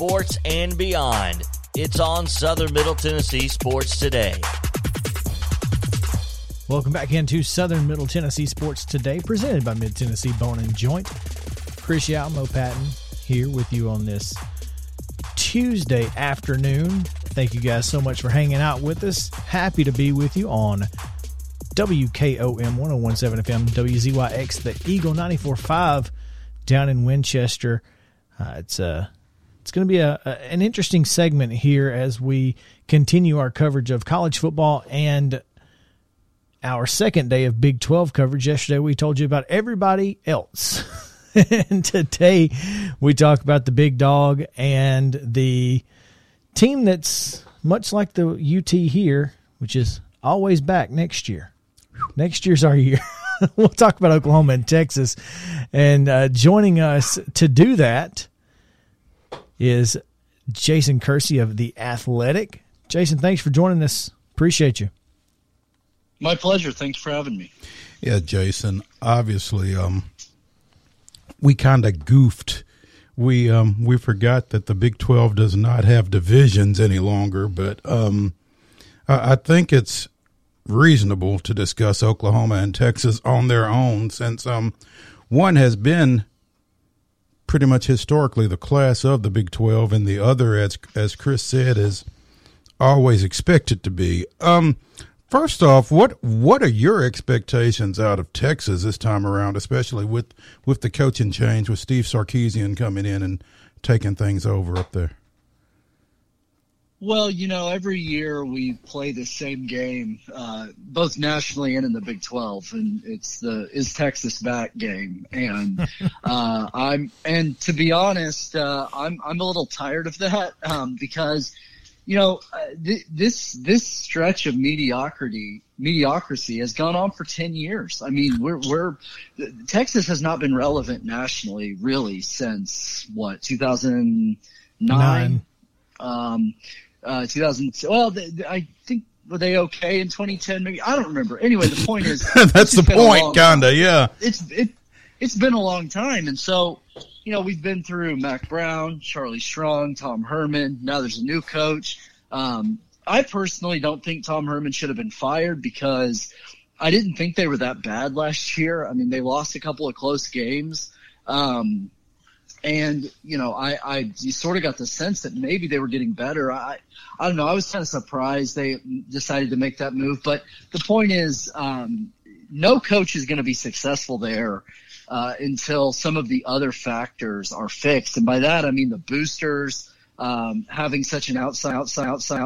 sports and beyond. It's on Southern Middle Tennessee Sports Today. Welcome back into Southern Middle Tennessee Sports Today, presented by Mid Tennessee Bone and Joint. Chris Yao, Patton here with you on this Tuesday afternoon. Thank you guys so much for hanging out with us. Happy to be with you on WKOM 1017 FM, WZYX, the Eagle 94.5 down in Winchester. Uh, it's a uh, it's going to be a, a, an interesting segment here as we continue our coverage of college football and our second day of Big 12 coverage. Yesterday we told you about everybody else. and today we talk about the big dog and the team that's much like the UT here, which is always back next year. Next year's our year. we'll talk about Oklahoma and Texas. And uh, joining us to do that is Jason Kersey of The Athletic. Jason, thanks for joining us. Appreciate you. My pleasure. Thanks for having me. Yeah, Jason. Obviously, um, we kind of goofed. We um, we forgot that the Big Twelve does not have divisions any longer, but um, I, I think it's reasonable to discuss Oklahoma and Texas on their own, since um, one has been pretty much historically the class of the Big Twelve, and the other, as as Chris said, is always expected to be. Um, First off, what what are your expectations out of Texas this time around, especially with with the coaching change with Steve Sarkisian coming in and taking things over up there? Well, you know, every year we play the same game, uh, both nationally and in the Big Twelve, and it's the is Texas back game. And uh, I'm and to be honest, uh, I'm I'm a little tired of that um, because you know, uh, th- this this stretch of mediocrity mediocrity has gone on for 10 years. I mean, we're we're Texas has not been relevant nationally really since what 2009 Nine. um uh 2000 well I think were they okay in 2010 maybe I don't remember. Anyway, the point is That's the point kinda, yeah. It's it it's been a long time and so you know, we've been through Mack Brown, Charlie Strong, Tom Herman. Now there's a new coach. Um, I personally don't think Tom Herman should have been fired because I didn't think they were that bad last year. I mean, they lost a couple of close games. Um, and you know, I, I sort of got the sense that maybe they were getting better. I, I don't know. I was kind of surprised they decided to make that move. But the point is, um, no coach is going to be successful there uh, until some of the other factors are fixed. And by that, I mean the boosters, um, having such an outside, outside, outside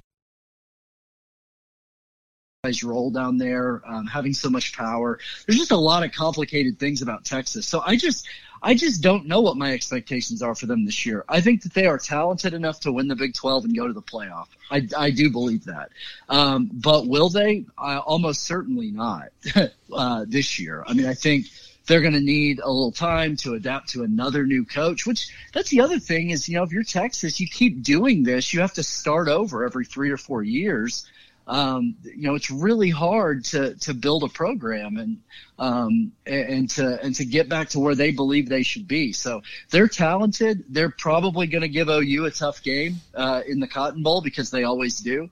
role down there, um, having so much power. There's just a lot of complicated things about Texas. So I just, I just don't know what my expectations are for them this year. I think that they are talented enough to win the Big 12 and go to the playoff. I, I do believe that. Um, but will they? I, almost certainly not uh, this year. I mean, I think they're going to need a little time to adapt to another new coach, which that's the other thing is, you know, if you're Texas, you keep doing this, you have to start over every three or four years. Um, you know, it's really hard to, to build a program and, um, and to, and to get back to where they believe they should be. So they're talented. They're probably going to give OU a tough game, uh, in the Cotton Bowl because they always do.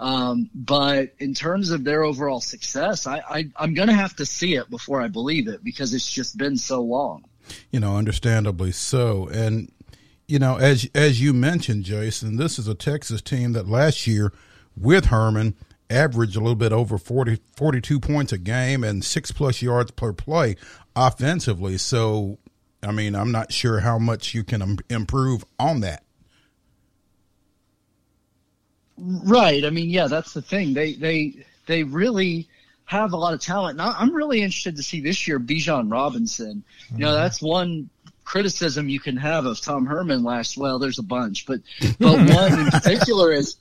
Um, but in terms of their overall success, I, I I'm going to have to see it before I believe it because it's just been so long. You know, understandably so, and you know, as as you mentioned, Jason, this is a Texas team that last year with Herman averaged a little bit over 40, 42 points a game and six plus yards per play offensively. So, I mean, I'm not sure how much you can improve on that. Right. I mean, yeah, that's the thing. They they they really have a lot of talent. And I'm really interested to see this year Bijan Robinson. You know, mm-hmm. that's one criticism you can have of Tom Herman last. Well, there's a bunch, but but one in particular is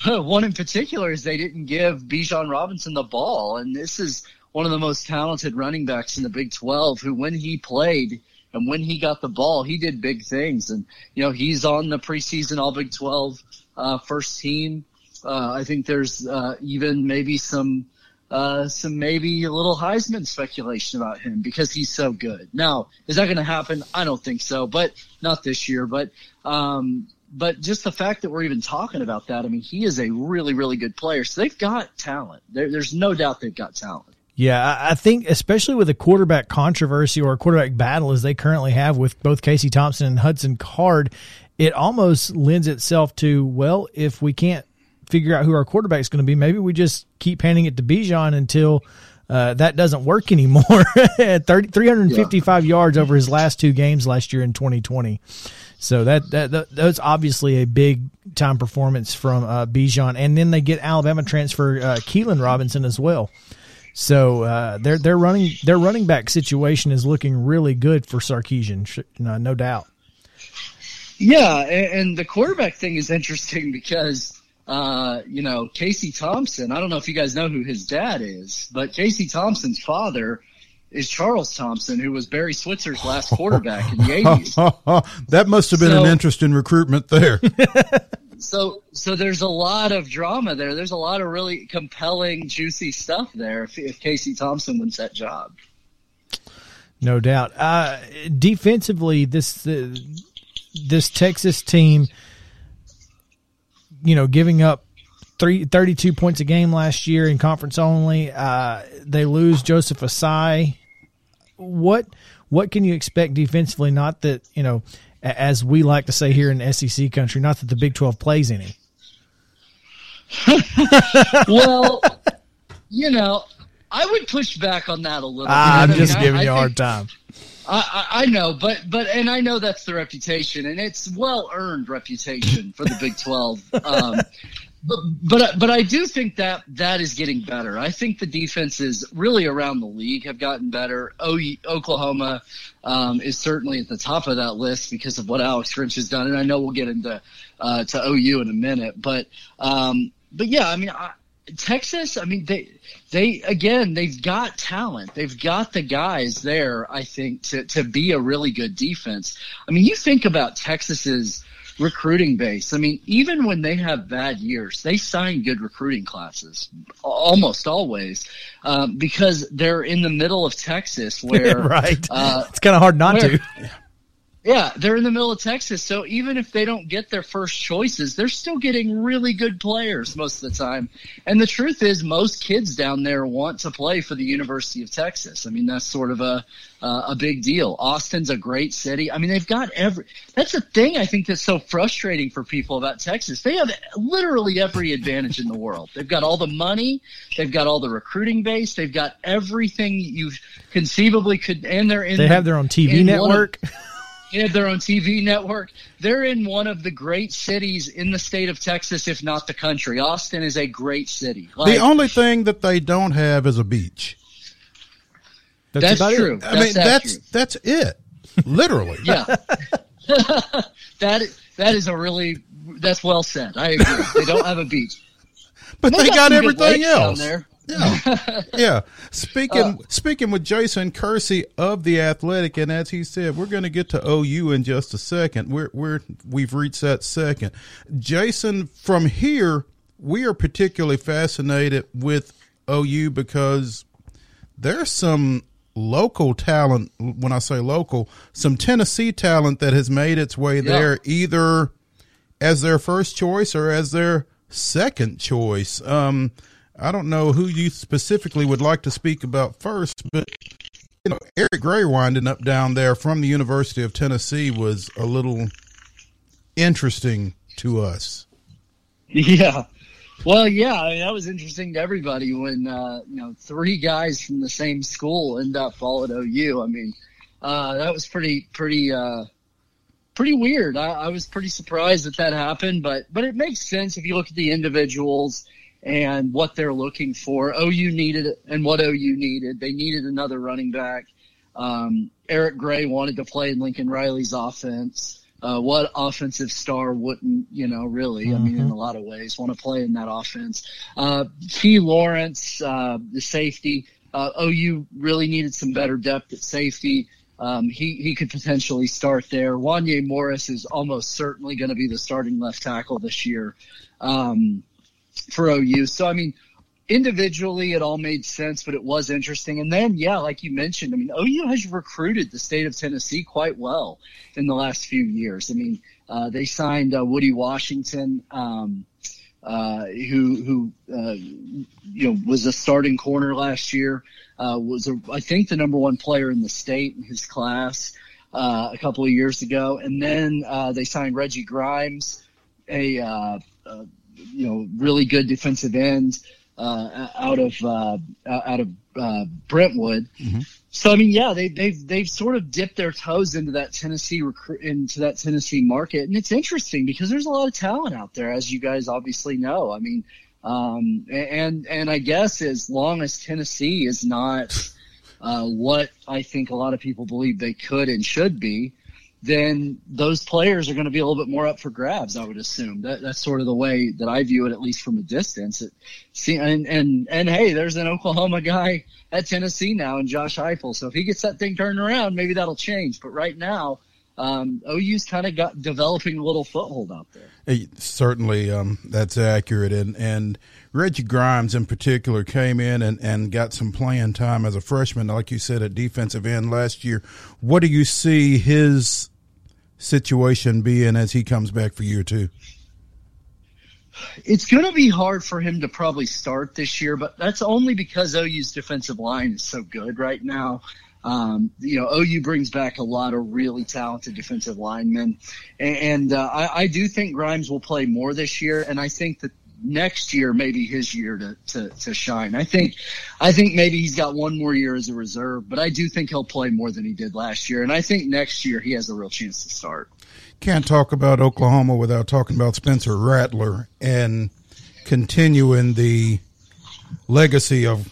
one in particular is they didn't give Bijan Robinson the ball, and this is one of the most talented running backs in the Big 12. Who, when he played and when he got the ball, he did big things. And you know, he's on the preseason All Big 12 uh, first team. Uh, I think there's uh, even maybe some uh, some maybe a little Heisman speculation about him because he's so good. Now, is that going to happen? I don't think so, but not this year. But um, but just the fact that we're even talking about that, I mean, he is a really really good player. So they've got talent. There, there's no doubt they've got talent. Yeah, I think especially with a quarterback controversy or a quarterback battle as they currently have with both Casey Thompson and Hudson Card, it almost lends itself to well, if we can't figure out who our quarterback is going to be, maybe we just keep handing it to Bijan until uh, that doesn't work anymore. 30, 355 yeah. yards over his last two games last year in 2020. So that, that, that that's obviously a big time performance from uh, Bijan, and then they get Alabama transfer uh, Keilan Robinson as well. So uh, their their running their running back situation is looking really good for Sarkisian, no, no doubt. Yeah, and, and the quarterback thing is interesting because uh, you know Casey Thompson. I don't know if you guys know who his dad is, but Casey Thompson's father is Charles Thompson, who was Barry Switzer's last quarterback in the eighties. that must have been so, an interest in recruitment there. so so there's a lot of drama there. There's a lot of really compelling, juicy stuff there. If, if Casey Thompson wins that job, no doubt. Uh, defensively, this uh, this Texas team, you know, giving up three, 32 points a game last year in conference only. Uh, they lose Joseph Ossai. What what can you expect defensively? Not that you know as we like to say here in SEC country, not that the Big 12 plays any. well, you know, I would push back on that a little. I'm bit. just I mean, giving I, you a hard time. I, I, know, but but and I know that's the reputation, and it's well earned reputation for the Big Twelve. Um, but but but I do think that that is getting better. I think the defenses really around the league have gotten better. O- Oklahoma um, is certainly at the top of that list because of what Alex Grinch has done, and I know we'll get into uh, to OU in a minute. But um, but yeah, I mean. I, Texas, I mean, they they again they've got talent. They've got the guys there. I think to to be a really good defense. I mean, you think about Texas's recruiting base. I mean, even when they have bad years, they sign good recruiting classes almost always um, because they're in the middle of Texas, where right, uh, it's kind of hard not where, to. Yeah, they're in the middle of Texas, so even if they don't get their first choices, they're still getting really good players most of the time. And the truth is, most kids down there want to play for the University of Texas. I mean, that's sort of a uh, a big deal. Austin's a great city. I mean, they've got every. That's the thing I think that's so frustrating for people about Texas. They have literally every advantage in the world. They've got all the money, they've got all the recruiting base, they've got everything you conceivably could, and they're in. They have their own TV network. Of, they have their own TV network. They're in one of the great cities in the state of Texas, if not the country. Austin is a great city. Like, the only thing that they don't have is a beach. That's, that's true. It. I mean, that's true. that's it. Literally. yeah. that that is a really that's well said. I agree. They don't have a beach, but they, they got, got everything else. there. Yeah, yeah. Speaking uh, speaking with Jason Kersey of the Athletic, and as he said, we're going to get to OU in just a second. We're we're we've reached that second. Jason, from here, we are particularly fascinated with OU because there's some local talent. When I say local, some Tennessee talent that has made its way yeah. there, either as their first choice or as their second choice. Um, I don't know who you specifically would like to speak about first, but you know, Eric Gray winding up down there from the University of Tennessee was a little interesting to us. Yeah. Well, yeah, I mean, that was interesting to everybody when uh, you know three guys from the same school end up followed OU. I mean, uh, that was pretty pretty uh, pretty weird. I, I was pretty surprised that that happened, but but it makes sense if you look at the individuals and what they're looking for. OU needed and what OU needed. They needed another running back. Um, Eric Gray wanted to play in Lincoln Riley's offense. Uh, what offensive star wouldn't, you know, really? Mm-hmm. I mean, in mm-hmm. a lot of ways, want to play in that offense. Uh, Key Lawrence, uh, the safety. Uh, OU really needed some better depth at safety. Um, he, he could potentially start there. Wanya Morris is almost certainly going to be the starting left tackle this year. Um, for OU. So I mean, individually it all made sense, but it was interesting. And then, yeah, like you mentioned, I mean, OU has recruited the state of Tennessee quite well in the last few years. I mean, uh, they signed uh, Woodi Washington, um, uh, who who uh, you know was a starting corner last year. Uh, was a, I think the number one player in the state in his class uh, a couple of years ago, and then uh, they signed Reggie Grimes, a uh, uh, you know really good defensive end uh, out of uh, out of uh, Brentwood. Mm-hmm. So I mean, yeah, they, they've they've sort of dipped their toes into that Tennessee recruit into that Tennessee market, and it's interesting because there's a lot of talent out there, as you guys obviously know. I mean, um, and and I guess as long as Tennessee is not uh, what I think a lot of people believe they could and should be, then those players are going to be a little bit more up for grabs. I would assume that that's sort of the way that I view it, at least from a distance. It, see, and and and hey, there's an Oklahoma guy at Tennessee now, and Josh Heupel. So if he gets that thing turned around, maybe that'll change. But right now, um, OU's kind of got developing a little foothold out there. Hey, certainly, um, that's accurate. And and Reggie Grimes in particular came in and, and got some playing time as a freshman, like you said, at defensive end last year. What do you see his situation being as he comes back for year two? It's going to be hard for him to probably start this year, but that's only because OU's defensive line is so good right now. Um, you know, OU brings back a lot of really talented defensive linemen, and, and uh, I, I do think Grimes will play more this year, and I think that next year maybe his year to, to, to shine. I think, I think maybe he's got one more year as a reserve, but I do think he'll play more than he did last year. And I think next year he has a real chance to start. Can't talk about Oklahoma without talking about Spencer Rattler and continuing the legacy of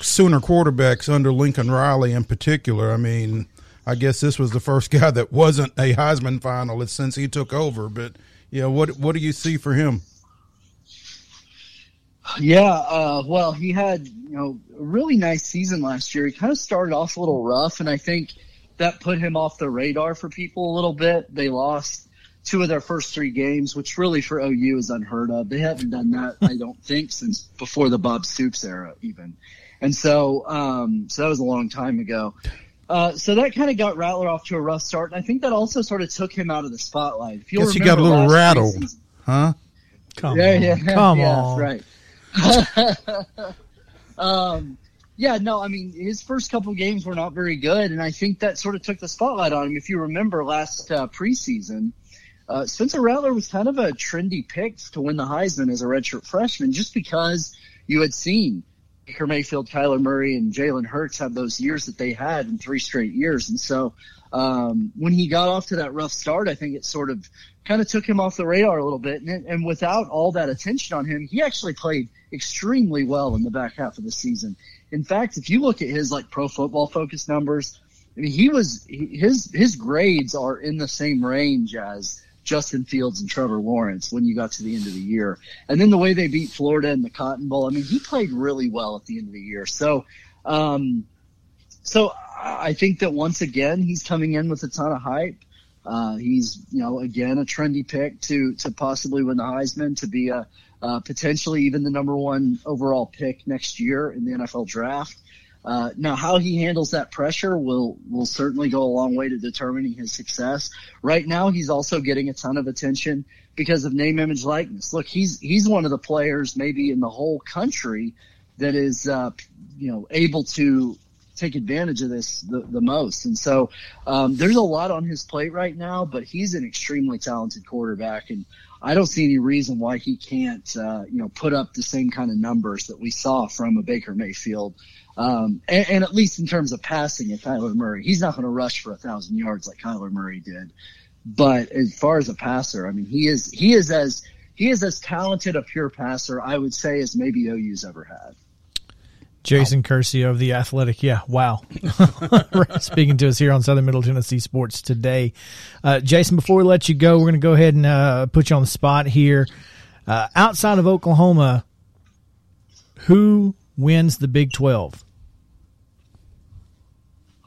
Sooner quarterbacks under Lincoln Riley in particular. I mean, I guess this was the first guy that wasn't a Heisman finalist since he took over. But yeah, what what do you see for him? Yeah, uh, well, he had you know a really nice season last year. He kind of started off a little rough, and I think that put him off the radar for people a little bit. They lost two of their first three games, which really for OU is unheard of. They haven't done that, I don't think, since before the Bob Stoops era, even. And so, um, so that was a long time ago. Uh, so that kind of got Rattler off to a rough start, and I think that also sort of took him out of the spotlight. If you Guess he got a little rattled, season, huh? Come yeah, on, yeah, come yeah, on, right. um, yeah, no, I mean his first couple games were not very good, and I think that sort of took the spotlight on him. If you remember last uh, preseason, uh, Spencer Rattler was kind of a trendy pick to win the Heisman as a redshirt freshman, just because you had seen Baker Mayfield, Kyler Murray, and Jalen Hurts have those years that they had in three straight years, and so um, when he got off to that rough start, I think it sort of kind of took him off the radar a little bit. And, and without all that attention on him, he actually played extremely well in the back half of the season. In fact, if you look at his like pro football focus numbers, I mean, he was his his grades are in the same range as Justin Fields and Trevor Lawrence when you got to the end of the year. And then the way they beat Florida in the Cotton Bowl, I mean, he played really well at the end of the year. So, um, so I think that once again he's coming in with a ton of hype. Uh, he's you know again a trendy pick to to possibly win the Heisman, to be a uh, potentially even the number one overall pick next year in the NFL draft. Uh, now, how he handles that pressure will will certainly go a long way to determining his success. Right now, he's also getting a ton of attention because of name, image, likeness. Look, he's he's one of the players maybe in the whole country that is uh, you know able to take advantage of this the, the most. And so um, there's a lot on his plate right now, but he's an extremely talented quarterback, and I don't see any reason why he can't uh, you know put up the same kind of numbers that we saw from a Baker Mayfield. Um, and, and, at least in terms of passing at Kyler Murray, he's not going to rush for a thousand yards like Kyler Murray did. But as far as a passer, I mean, he is he is as he is as talented a pure passer, I would say, as maybe OU's ever had. Jason Curcio of the Athletic. Yeah, wow. Speaking to us here on Southern Middle Tennessee Sports today. Uh, Jason, before we let you go, we're going to go ahead and uh, put you on the spot here. Uh, outside of Oklahoma, who wins the Big 12?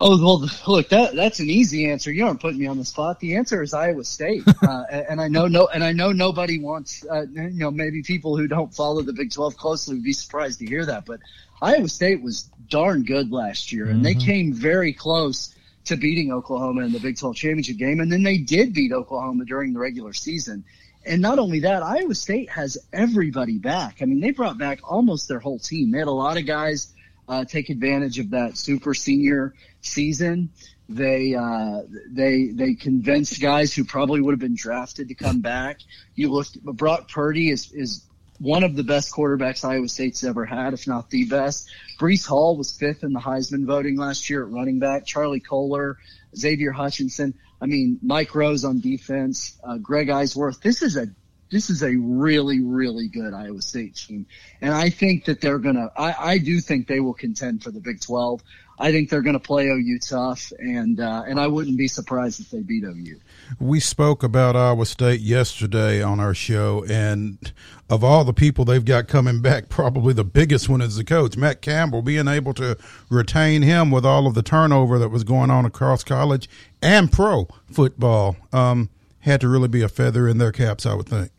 Oh well, look that that's an easy answer. You aren't putting me on the spot. The answer is Iowa State, uh, and I know no, and I know nobody wants. Uh, you know, maybe people who don't follow the Big Twelve closely would be surprised to hear that, but Iowa State was darn good last year, and mm-hmm. they came very close to beating Oklahoma in the Big 12 championship game, and then they did beat Oklahoma during the regular season. And not only that, Iowa State has everybody back. I mean, they brought back almost their whole team. They had a lot of guys uh, take advantage of that super senior season. They uh, they they convinced guys who probably would have been drafted to come back. You looked, but Brock Purdy is is one of the best quarterbacks Iowa State's ever had, if not the best. Breece Hall was fifth in the Heisman voting last year at running back. Charlie Kolar, Xavier Hutchinson. I mean, Mike Rose on defense, uh, Greg Eisworth. This is a this is a really, really good Iowa State team. And I think that they're going to, I do think they will contend for the Big 12. I think they're going to play OU tough, and uh, and I wouldn't be surprised if they beat OU. We spoke about Iowa State yesterday on our show, and of all the people they've got coming back, probably the biggest one is the coach, Matt Campbell, being able to retain him with all of the turnover that was going on across college and pro football. Um, had to really be a feather in their caps, I would think.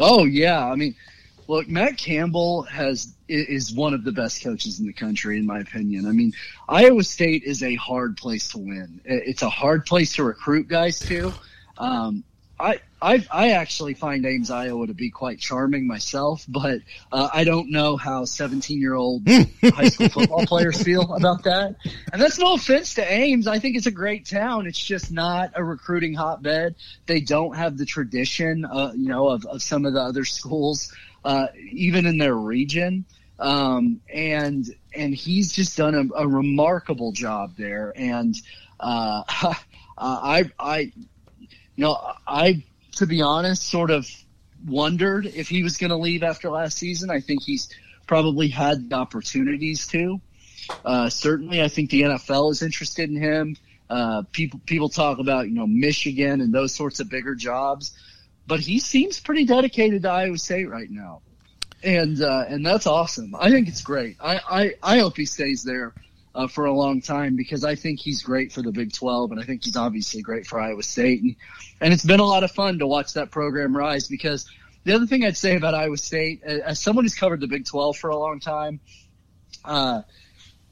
Oh yeah, I mean, look, Matt Campbell has is one of the best coaches in the country, in my opinion. I mean, Iowa State is a hard place to win. It's a hard place to recruit guys to. Um, I, I, I actually find Ames, Iowa to be quite charming myself, but uh, I don't know how 17 year old high school football players feel about that. And that's no offense to Ames. I think it's a great town. It's just not a recruiting hotbed. They don't have the tradition, uh, you know, of, of some of the other schools, uh, even in their region. Um, and, and he's just done a, a remarkable job there. And, uh, I, I, you know, I, to be honest, sort of wondered if he was going to leave after last season. I think he's probably had the opportunities to. Uh, certainly, I think the NFL is interested in him. Uh, people people talk about you know Michigan and those sorts of bigger jobs, but he seems pretty dedicated to Iowa State right now, and uh, and that's awesome. I think it's great. I, I, I hope he stays there uh, for a long time because I think he's great for the Big 12 and I think he's obviously great for Iowa State. And, and it's been a lot of fun to watch that program rise because the other thing I'd say about Iowa State, as someone who's covered the Big 12 for a long time, uh,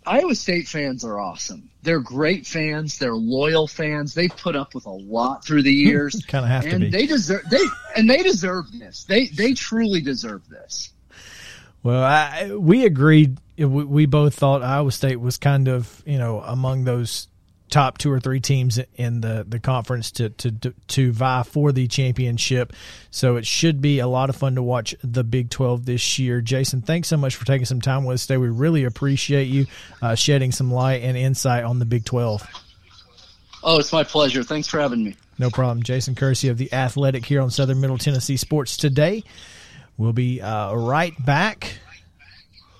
Iowa State fans are awesome. They're great fans. They're loyal fans. They've put up with a lot through the years. kind of have and to be. They deserve they and they deserve this. They they truly deserve this. Well, I, we agreed. We, we both thought Iowa State was kind of you know among those top two or three teams in the, the conference to, to to vie for the championship. So it should be a lot of fun to watch the Big 12 this year. Jason, thanks so much for taking some time with us today. We really appreciate you uh, shedding some light and insight on the Big 12. Oh, it's my pleasure. Thanks for having me. No problem. Jason Kersey of The Athletic here on Southern Middle Tennessee Sports Today. We'll be uh, right back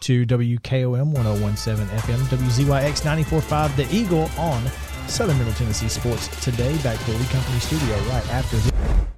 to WKOM 1017 FM, WZYX 945, The Eagle on Southern Middle Tennessee Sports today. Back to the Lee Company studio right after this.